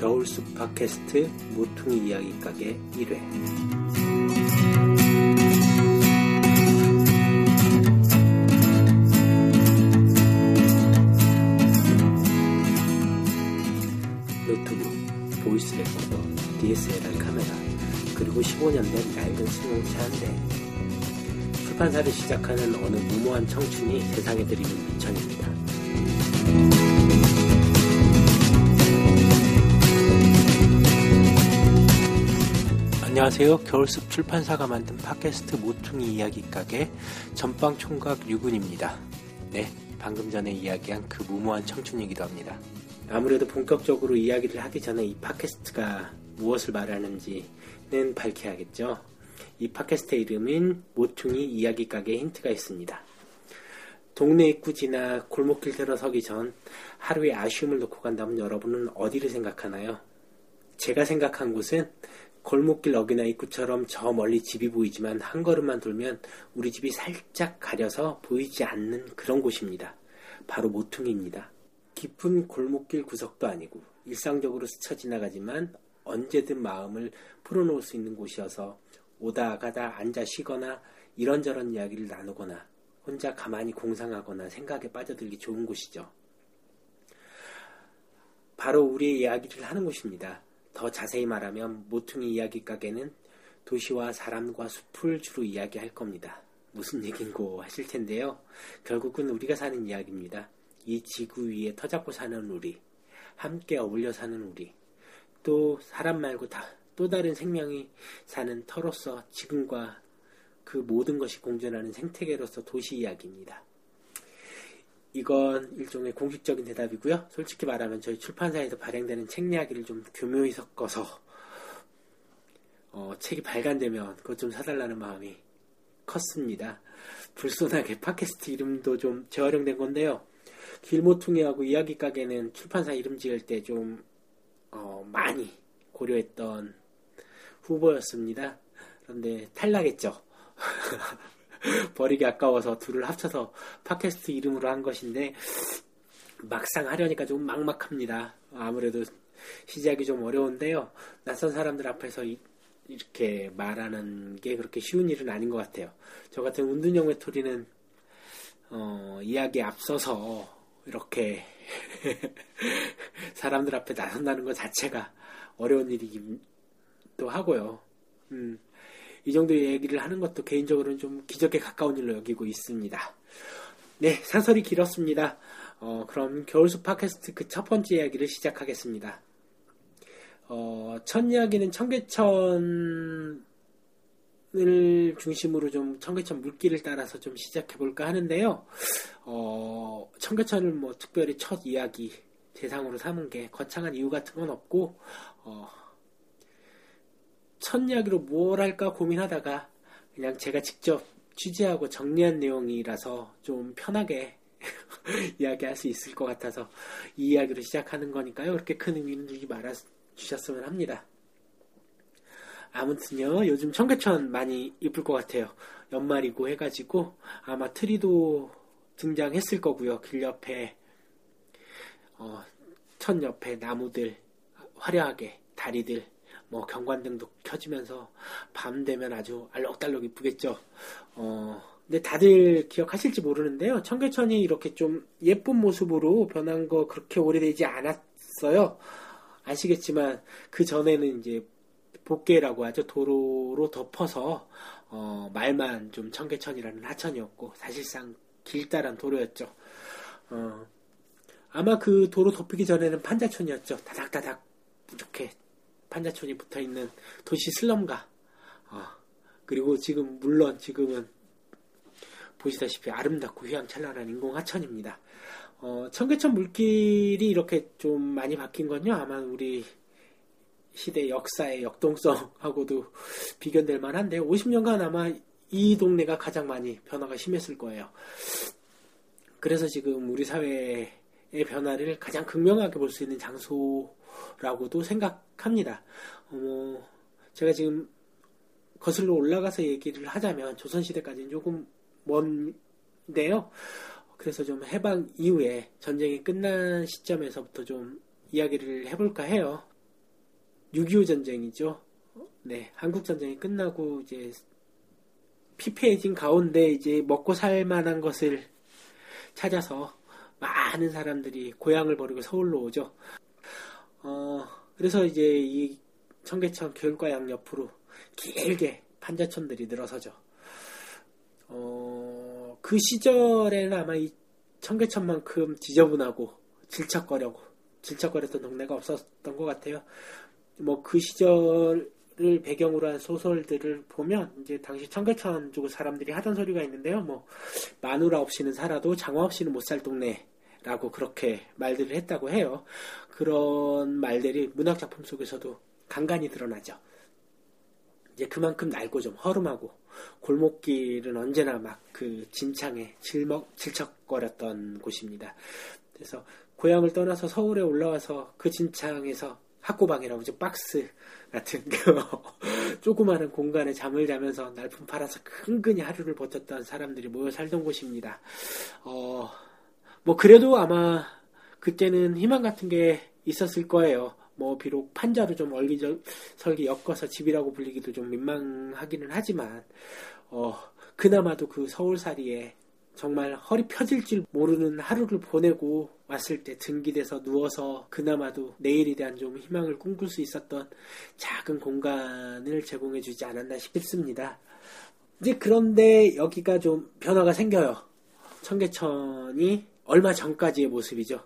겨울숲 팟캐스트 모퉁이 이야기 가게 1회 노트북, 보이스 레코더, DSLR 카메라, 그리고 15년 된 낡은 승용차 한 대. 출판사를 시작하는 어느 무모한 청춘이 세상에 드리는 밑천입니다. 안녕하세요. 겨울숲 출판사가 만든 팟캐스트 모퉁이 이야기 가게 전방 총각 류군입니다. 네, 방금 전에 이야기한 그 무모한 청춘이기도 합니다. 아무래도 본격적으로 이야기를 하기 전에 이 팟캐스트가 무엇을 말하는지는 밝혀야겠죠. 이 팟캐스트의 이름인 모퉁이 이야기 가게 힌트가 있습니다. 동네 입구 지나 골목길 들어서기 전 하루에 아쉬움을 놓고 간다면 여러분은 어디를 생각하나요? 제가 생각한 곳은 골목길 어귀나 입구처럼 저 멀리 집이 보이지만 한 걸음만 돌면 우리 집이 살짝 가려서 보이지 않는 그런 곳입니다. 바로 모퉁이입니다. 깊은 골목길 구석도 아니고 일상적으로 스쳐 지나가지만 언제든 마음을 풀어놓을 수 있는 곳이어서 오다 가다 앉아 쉬거나 이런저런 이야기를 나누거나 혼자 가만히 공상하거나 생각에 빠져들기 좋은 곳이죠. 바로 우리의 이야기를 하는 곳입니다. 더 자세히 말하면 모퉁이 이야기 가게는 도시와 사람과 숲을 주로 이야기할 겁니다. 무슨 얘긴고 하실 텐데요. 결국은 우리가 사는 이야기입니다. 이 지구 위에 터잡고 사는 우리, 함께 어울려 사는 우리, 또 사람 말고 다, 또 다른 생명이 사는 터로서 지금과 그 모든 것이 공존하는 생태계로서 도시 이야기입니다. 이건 일종의 공식적인 대답이고요. 솔직히 말하면 저희 출판사에서 발행되는 책 이야기를 좀 교묘히 섞어서 어, 책이 발간되면 그것 좀 사달라는 마음이 컸습니다. 불손하게 팟캐스트 이름도 좀 재활용된 건데요. 길모퉁이하고 이야기 가게는 출판사 이름 지을 때좀 어, 많이 고려했던 후보였습니다. 그런데 탈락했죠. 버리기 아까워서 둘을 합쳐서 팟캐스트 이름으로 한 것인데 막상 하려니까 좀 막막합니다. 아무래도 시작이 좀 어려운데요. 낯선 사람들 앞에서 이, 렇게 말하는 게 그렇게 쉬운 일은 아닌 것 같아요. 저 같은 운둔형 외톨이는 어, 이야기에 앞서서 이렇게 사람들 앞에 나선다는 것 자체가 어려운 일이기도 하고요. 음, 이 정도의 얘기를 하는 것도 개인적으로는 좀 기적에 가까운 일로 여기고 있습니다. 네, 사설이 길었습니다. 어, 그럼 겨울숲 팟캐스트 그 첫 번째 이야기를 시작하겠습니다. 어, 첫 이야기는 청계천을 중심으로 좀 청계천 물길을 따라서 좀 시작해볼까 하는데요. 어, 청계천을 뭐 특별히 첫 이야기 대상으로 삼은 게 거창한 이유 같은 건 없고, 어, 첫 이야기로 뭘 할까 고민하다가 그냥 제가 직접 취재하고 정리한 내용이라서 좀 편하게 이야기할 수 있을 것 같아서 이 이야기로 시작하는 거니까요. 그렇게 큰 의미는 두지 말아 주셨으면 합니다. 아무튼요, 요즘 청계천 많이 이쁠 것 같아요. 연말이고 해가지고 아마 트리도 등장했을 거고요. 길 옆에 어, 천 옆에 나무들 화려하게 다리들 뭐 경관등도 켜지면서 밤 되면 아주 알록달록 이쁘겠죠. 어, 근데 다들 기억하실지 모르는데요. 청계천이 이렇게 좀 예쁜 모습으로 변한 거 그렇게 오래되지 않았어요. 아시겠지만 그 전에는 이제 복개라고 하죠. 도로로 덮어서 어, 말만 좀 청계천이라는 하천이었고 사실상 길다란 도로였죠. 어, 아마 그 도로 덮이기 전에는 판자촌이었죠. 다닥다닥 이렇게 판자촌이 붙어 있는 도시 슬럼가. 어, 그리고 지금 물론 지금은 보시다시피 아름답고 휘황찬란한 인공 하천입니다. 어, 청계천 물길이 이렇게 좀 많이 바뀐 건요. 아마 우리 시대 역사의 역동성하고도 비견될 만한데 50년간 아마 이 동네가 가장 많이 변화가 심했을 거예요. 그래서 지금 우리 사회의 변화를 가장 극명하게 볼 수 있는 장소 라고도 생각합니다. 어, 제가 지금 거슬러 올라가서 얘기를 하자면 조선시대까지는 조금 먼데요. 그래서 좀 해방 이후에 전쟁이 끝난 시점에서부터 좀 이야기를 해볼까 해요. 6.25 전쟁이죠. 네, 한국 전쟁이 끝나고 이제 피폐해진 가운데 이제 먹고 살 만한 것을 찾아서 많은 사람들이 고향을 버리고 서울로 오죠. 어, 그래서 이제 이 청계천 교육과 양 옆으로 길게 판자촌들이 늘어서죠. 어, 그 시절에는 아마 이 청계천만큼 지저분하고 질척거려고 질척거렸던 동네가 없었던 것 같아요. 뭐 그 시절을 배경으로 한 소설들을 보면 이제 당시 청계천 쪽 사람들이 하던 소리가 있는데요. 뭐 마누라 없이는 살아도 장화 없이는 못 살 동네 라고 그렇게 말들을 했다고 해요. 그런 말들이 문학 작품 속에서도 간간히 드러나죠. 이제 그만큼 낡고 좀 허름하고 골목길은 언제나 막 그 진창에 질먹, 질척거렸던 곳입니다. 그래서 고향을 떠나서 서울에 올라와서 그 진창에서 학고방이라고 죠 박스 같은 그 조그마한 공간에 잠을 자면서 날품 팔아서 근근히 하루를 버텼던 사람들이 모여 살던 곳입니다. 어, 뭐 그래도 아마 그때는 희망 같은 게 있었을 거예요. 뭐 비록 판자로 좀 얼기설기 엮어서 집이라고 불리기도 좀 민망하기는 하지만 어 그나마도 그 서울살이에 정말 허리 펴질 줄 모르는 하루를 보내고 왔을 때 등기돼서 누워서 그나마도 내일에 대한 좀 희망을 꿈꿀 수 있었던 작은 공간을 제공해 주지 않았나 싶습니다. 이제 그런데 여기가 좀 변화가 생겨요. 청계천이 얼마 전까지의 모습이죠.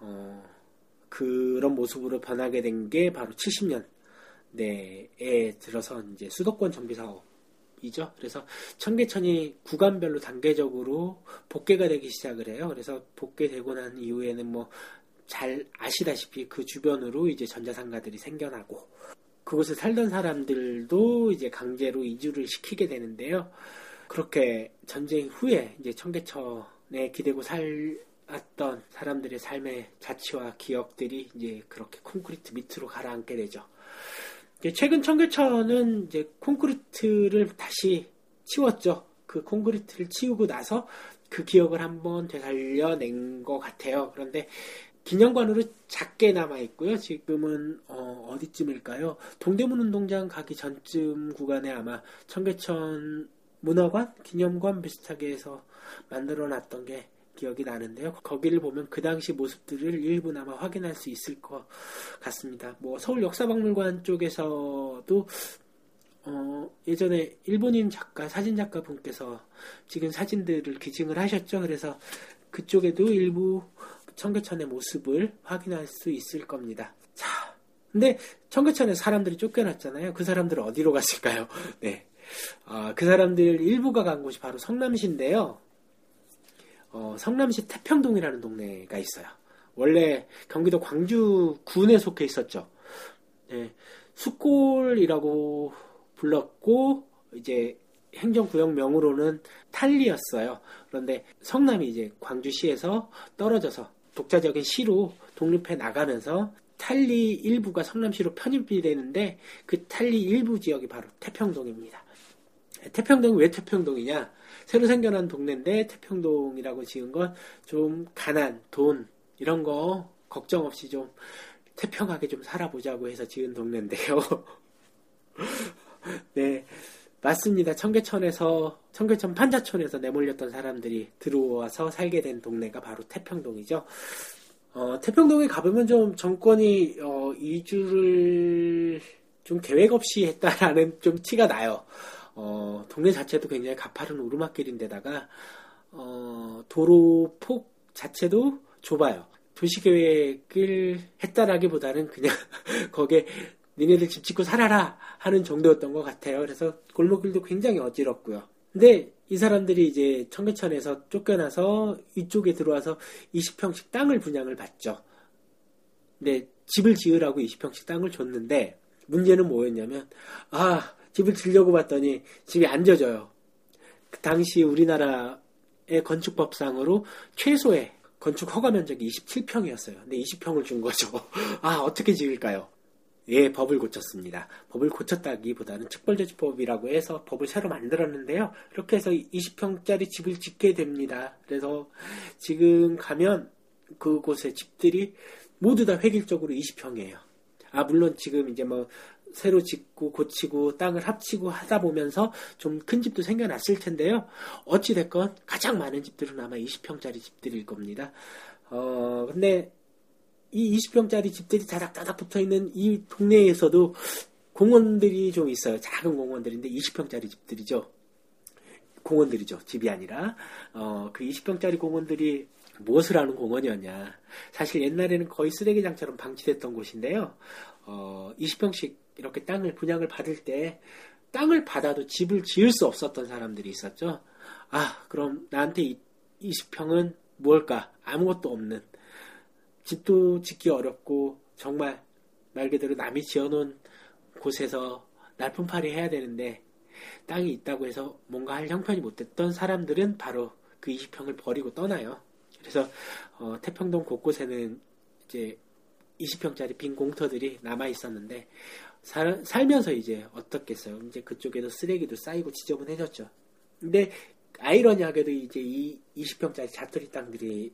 어, 그런 모습으로 변하게 된 게 바로 70년 대에 들어서 이제 수도권 정비 사업이죠. 그래서 청계천이 구간별로 단계적으로 복개가 되기 시작을 해요. 그래서 복개되고 난 이후에는 뭐 잘 아시다시피 그 주변으로 이제 전자상가들이 생겨나고 그곳에 살던 사람들도 이제 강제로 이주를 시키게 되는데요. 그렇게 전쟁 후에 이제 청계천 에 기대고 살 왔던 사람들의 삶의 자취와 기억들이 이제 그렇게 콘크리트 밑으로 가라앉게 되죠. 최근 청계천은 이제 콘크리트를 다시 치웠죠. 그 콘크리트를 치우고 나서 그 기억을 한번 되살려낸 것 같아요. 그런데 기념관으로 작게 남아 있고요. 지금은 어, 디쯤일까요 동대문 운동장 가기 전쯤 구간에 아마 청계천 문화관, 기념관 비슷하게 해서 만들어 놨던 게 기억이 나는데요. 거기를 보면 그 당시 모습들을 일부나마 확인할 수 있을 것 같습니다. 뭐 서울 역사박물관 쪽에서도 어, 예전에 일본인 작가, 사진 작가 분께서 지금 사진들을 기증을 하셨죠. 그래서 그쪽에도 일부 청계천의 모습을 확인할 수 있을 겁니다. 자, 근데 청계천에 사람들이 쫓겨났잖아요. 그 사람들은 어디로 갔을까요? 네. 아, 그 사람들 일부가 간 곳이 바로 성남시인데요. 어, 성남시 태평동이라는 동네가 있어요. 원래 경기도 광주군에 속해 있었죠. 네, 수골이라고 불렀고 이제 행정구역명으로는 탈리였어요. 그런데 성남이 이제 광주시에서 떨어져서 독자적인 시로 독립해 나가면서 탈리 일부가 성남시로 편입이 되는데 그 탈리 일부 지역이 바로 태평동입니다. 태평동이 왜 태평동이냐? 새로 생겨난 동네인데 태평동이라고 지은 건 좀 가난, 돈 이런 거 걱정 없이 좀 태평하게 좀 살아보자고 해서 지은 동네인데요. 네, 맞습니다. 청계천에서 청계천 판자촌에서 내몰렸던 사람들이 들어와서 살게 된 동네가 바로 태평동이죠. 어, 태평동에 가보면 좀 정권이 어, 이주를 좀 계획 없이 했다라는 좀 티가 나요. 어, 동네 자체도 굉장히 가파른 오르막길인데다가 어, 도로 폭 자체도 좁아요. 도시계획을 했다라기보다는 그냥 거기에 니네들 집 짓고 살아라 하는 정도였던 것 같아요. 그래서 골목길도 굉장히 어지럽고요. 근데 이 사람들이 이제 청계천에서 쫓겨나서 이쪽에 들어와서 20평씩 땅을 분양을 받죠. 근데 집을 지으라고 20평씩 땅을 줬는데 문제는 뭐였냐면 아 집을 지려고 봤더니 집이 안 져져요. 그 당시 우리나라의 건축법상으로 최소의 건축 허가 면적이 27평이었어요. 근데 20평을 준 거죠. 아 어떻게 지을까요? 예, 법을 고쳤습니다. 법을 고쳤다기보다는 특별조치법이라고 해서 법을 새로 만들었는데요. 이렇게 해서 20평짜리 집을 짓게 됩니다. 그래서 지금 가면 그곳의 집들이 모두 다 획일적으로 20평이에요. 아, 물론 지금 이제 뭐 새로 짓고 고치고 땅을 합치고 하다 보면서 좀 큰 집도 생겨났을 텐데요. 어찌됐건 가장 많은 집들은 아마 20평짜리 집들일 겁니다. 어, 근데 이 20평짜리 집들이 다닥다닥 붙어 있는 이 동네에서도 공원들이 좀 있어요. 작은 공원들인데 20평짜리 집들이죠. 공원들이죠. 집이 아니라. 어, 그 20평짜리 공원들이 무엇을 하는 공원이었냐. 사실 옛날에는 거의 쓰레기장처럼 방치됐던 곳인데요. 어, 20평씩 이렇게 땅을 분양을 받을 때 땅을 받아도 집을 지을 수 없었던 사람들이 있었죠. 아, 그럼 나한테 20평은 뭘까? 아무것도 없는. 집도 짓기 어렵고 정말 말 그대로 남이 지어놓은 곳에서 날품팔이 해야 되는데 땅이 있다고 해서 뭔가 할 형편이 못 됐던 사람들은 바로 그 20평을 버리고 떠나요. 그래서 어, 태평동 곳곳에는 이제 20평짜리 빈 공터들이 남아 있었는데 살, 살면서 이제 어떻겠어요? 이제 그쪽에도 쓰레기도 쌓이고 지저분해졌죠. 근데 아이러니하게도 이제 이 20평짜리 자투리 땅들이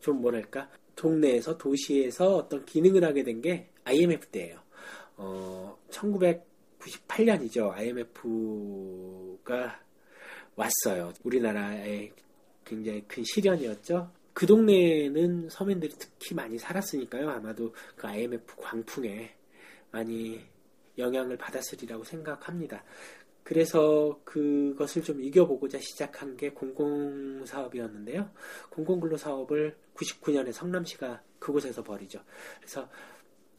좀 뭐랄까 동네에서 도시에서 어떤 기능을 하게 된 게 IMF 때예요. 어, 1998년이죠. IMF가 왔어요. 우리나라에 굉장히 큰 시련이었죠. 그 동네에는 서민들이 특히 많이 살았으니까요. 아마도 그 IMF 광풍에 많이 영향을 받았으리라고 생각합니다. 그래서 그것을 좀 이겨보고자 시작한 게 공공사업이었는데요. 공공근로 사업을 99년에 성남시가 그곳에서 벌이죠. 그래서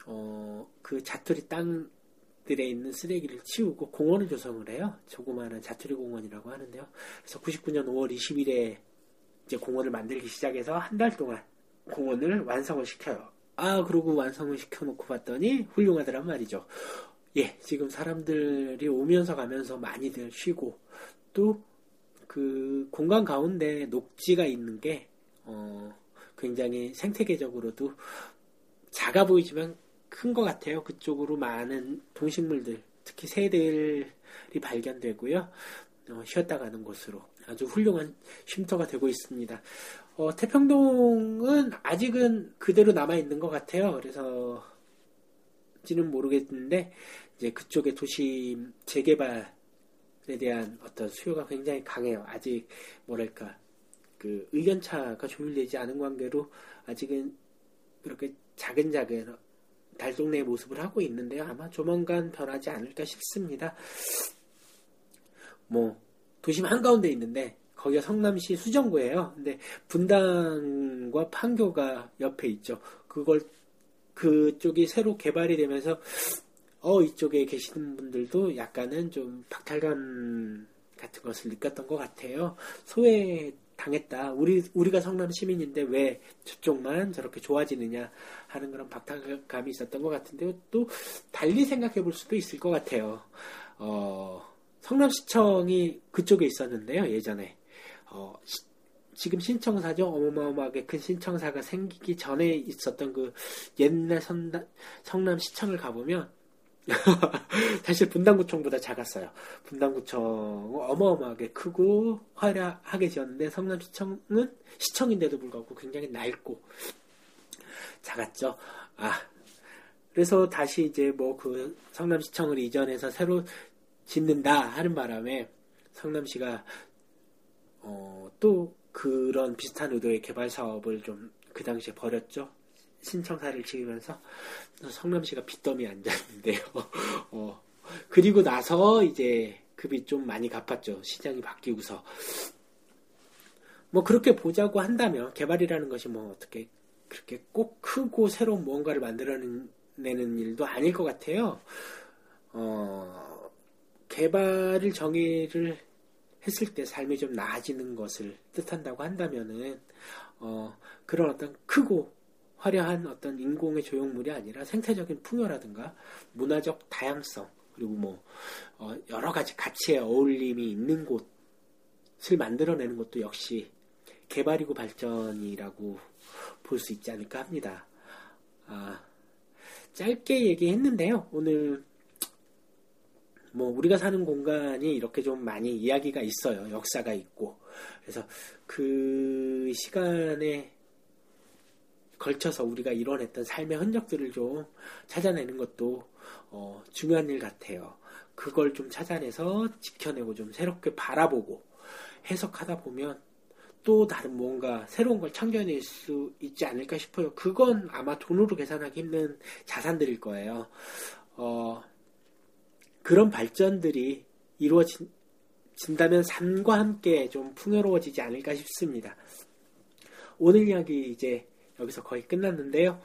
어, 그 자투리 땅들에 있는 쓰레기를 치우고 공원을 조성을 해요. 조그마한 자투리 공원이라고 하는데요. 그래서 99년 5월 20일에 이제 공원을 만들기 시작해서 한 달 동안 공원을 완성을 시켜요. 아, 그러고 완성을 시켜놓고 봤더니 훌륭하더란 말이죠. 예, 지금 사람들이 오면서 가면서 많이들 쉬고 또 그 공간 가운데 녹지가 있는 게 어, 굉장히 생태계적으로도 작아 보이지만 큰 것 같아요. 그쪽으로 많은 동식물들, 특히 새들이 발견되고요. 어, 쉬었다 가는 곳으로 아주 훌륭한 쉼터가 되고 있습니다. 어, 태평동은 아직은 그대로 남아 있는 것 같아요. 그래서 지는 모르겠는데 이제 그쪽의 도시 재개발에 대한 어떤 수요가 굉장히 강해요. 아직 뭐랄까 그 의견차가 조율되지 않은 관계로 아직은 그렇게 작은 작은 달동네의 모습을 하고 있는데요. 아마 조만간 변하지 않을까 싶습니다. 뭐 도심 한가운데 있는데 거기가 성남시 수정구예요. 근데 분당과 판교가 옆에 있죠. 그걸 그쪽이 새로 개발이 되면서 어 이쪽에 계시는 분들도 약간은 좀 박탈감 같은 것을 느꼈던 것 같아요. 소외 당했다. 우리 우리가 성남 시민인데 왜 저쪽만 저렇게 좋아지느냐 하는 그런 박탈감이 있었던 것 같은데 또 달리 생각해 볼 수도 있을 것 같아요. 어, 성남시청이 그쪽에 있었는데요 예전에 어, 시, 지금 신청사죠. 어마어마하게 큰 신청사가 생기기 전에 있었던 그 옛날 선다, 성남 시청을 가보면 사실 분당구청보다 작았어요. 분당구청 어마어마하게 크고 화려하게 지었는데 성남시청은 시청인데도 불구하고 굉장히 낡고 작았죠. 아 그래서 다시 이제 뭐 그 성남시청을 이전해서 새로 짓는다 하는 바람에 성남시가 어, 또 그런 비슷한 의도의 개발 사업을 좀 그 당시에 벌였죠. 신청사를 지으면서 성남시가 빚더미 앉았는데요. 어, 그리고 나서 이제 급이 좀 많이 갚았죠. 시장이 바뀌고서. 뭐 그렇게 보자고 한다면 개발이라는 것이 뭐 어떻게 그렇게 꼭 크고 새로운 무언가를 만들어내는 일도 아닐 것 같아요. 어, 개발을 정의를 했을 때 삶이 좀 나아지는 것을 뜻한다고 한다면은 어, 그런 어떤 크고 화려한 어떤 인공의 조형물이 아니라 생태적인 풍요라든가 문화적 다양성 그리고 뭐 어, 여러 가지 가치의 어울림이 있는 곳을 만들어내는 것도 역시 개발이고 발전이라고 볼 수 있지 않을까 합니다. 아, 짧게 얘기했는데요. 오늘 뭐 우리가 사는 공간이 이렇게 좀 많이 이야기가 있어요. 역사가 있고. 그래서 그 시간에 걸쳐서 우리가 이뤄냈던 삶의 흔적들을 좀 찾아내는 것도 어, 중요한 일 같아요. 그걸 좀 찾아내서 지켜내고 좀 새롭게 바라보고 해석하다 보면 또 다른 뭔가 새로운 걸 창조해낼 수 있지 않을까 싶어요. 그건 아마 돈으로 계산하기 힘든 자산들일 거예요. 어, 그런 발전들이 이루어진다면 삶과 함께 좀 풍요로워지지 않을까 싶습니다. 오늘 이야기 이제 여기서 거의 끝났는데요.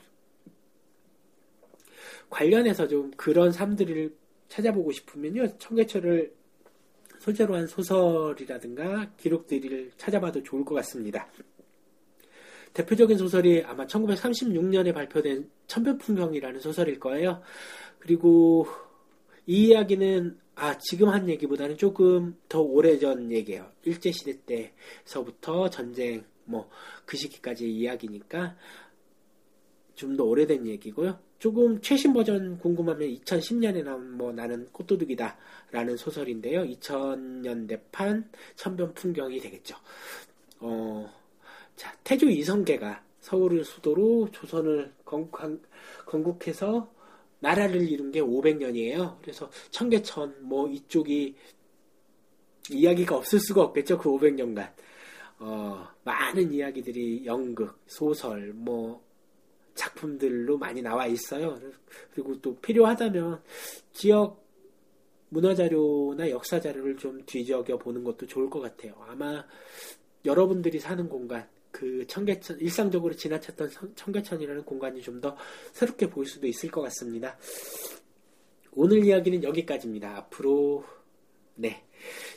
관련해서 좀 그런 삶들을 찾아보고 싶으면요. 청계철을 소재로 한 소설이라든가 기록들을 찾아봐도 좋을 것 같습니다. 대표적인 소설이 아마 1936년에 발표된 천변풍경이라는 소설일 거예요. 그리고 이 이야기는 아 지금 한 얘기보다는 조금 더 오래전 얘기예요. 일제 시대 때서부터 전쟁 뭐 그 시기까지 이야기니까 좀 더 오래된 얘기고요. 조금 최신 버전 궁금하면 2010년에 나온 뭐 나는 꽃도둑이다 라는 소설인데요. 2000년대 판 천변 풍경이 되겠죠. 어, 자 태조 이성계가 서울을 수도로 조선을 건국, 건국해서 나라를 이룬 게 500년이에요. 그래서 청계천 뭐 이쪽이 이야기가 없을 수가 없겠죠. 그 500년간. 어, 많은 이야기들이 연극, 소설, 뭐 작품들로 많이 나와 있어요. 그리고 또 필요하다면 지역 문화 자료나 역사 자료를 좀 뒤적여 보는 것도 좋을 것 같아요. 아마 여러분들이 사는 공간, 그 청계천, 일상적으로 지나쳤던 청계천이라는 공간이 좀 더 새롭게 보일 수도 있을 것 같습니다. 오늘 이야기는 여기까지입니다. 앞으로, 네.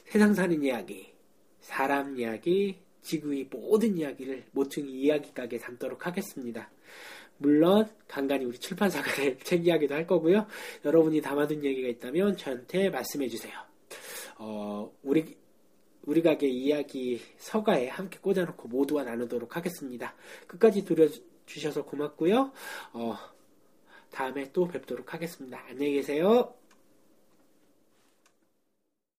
세상 사는 이야기, 사람 이야기, 지구의 모든 이야기를 모퉁이 이야기 가게 담도록 하겠습니다. 물론 간간히 우리 출판사가 책 이야기도 할 거고요. 여러분이 담아둔 얘기가 있다면 저한테 말씀해 주세요. 어, 우리 우리 가게 이야기 서가에 함께 꽂아놓고 모두와 나누도록 하겠습니다. 끝까지 들어주셔서 고맙고요. 어, 다음에 또 뵙도록 하겠습니다. 안녕히 계세요.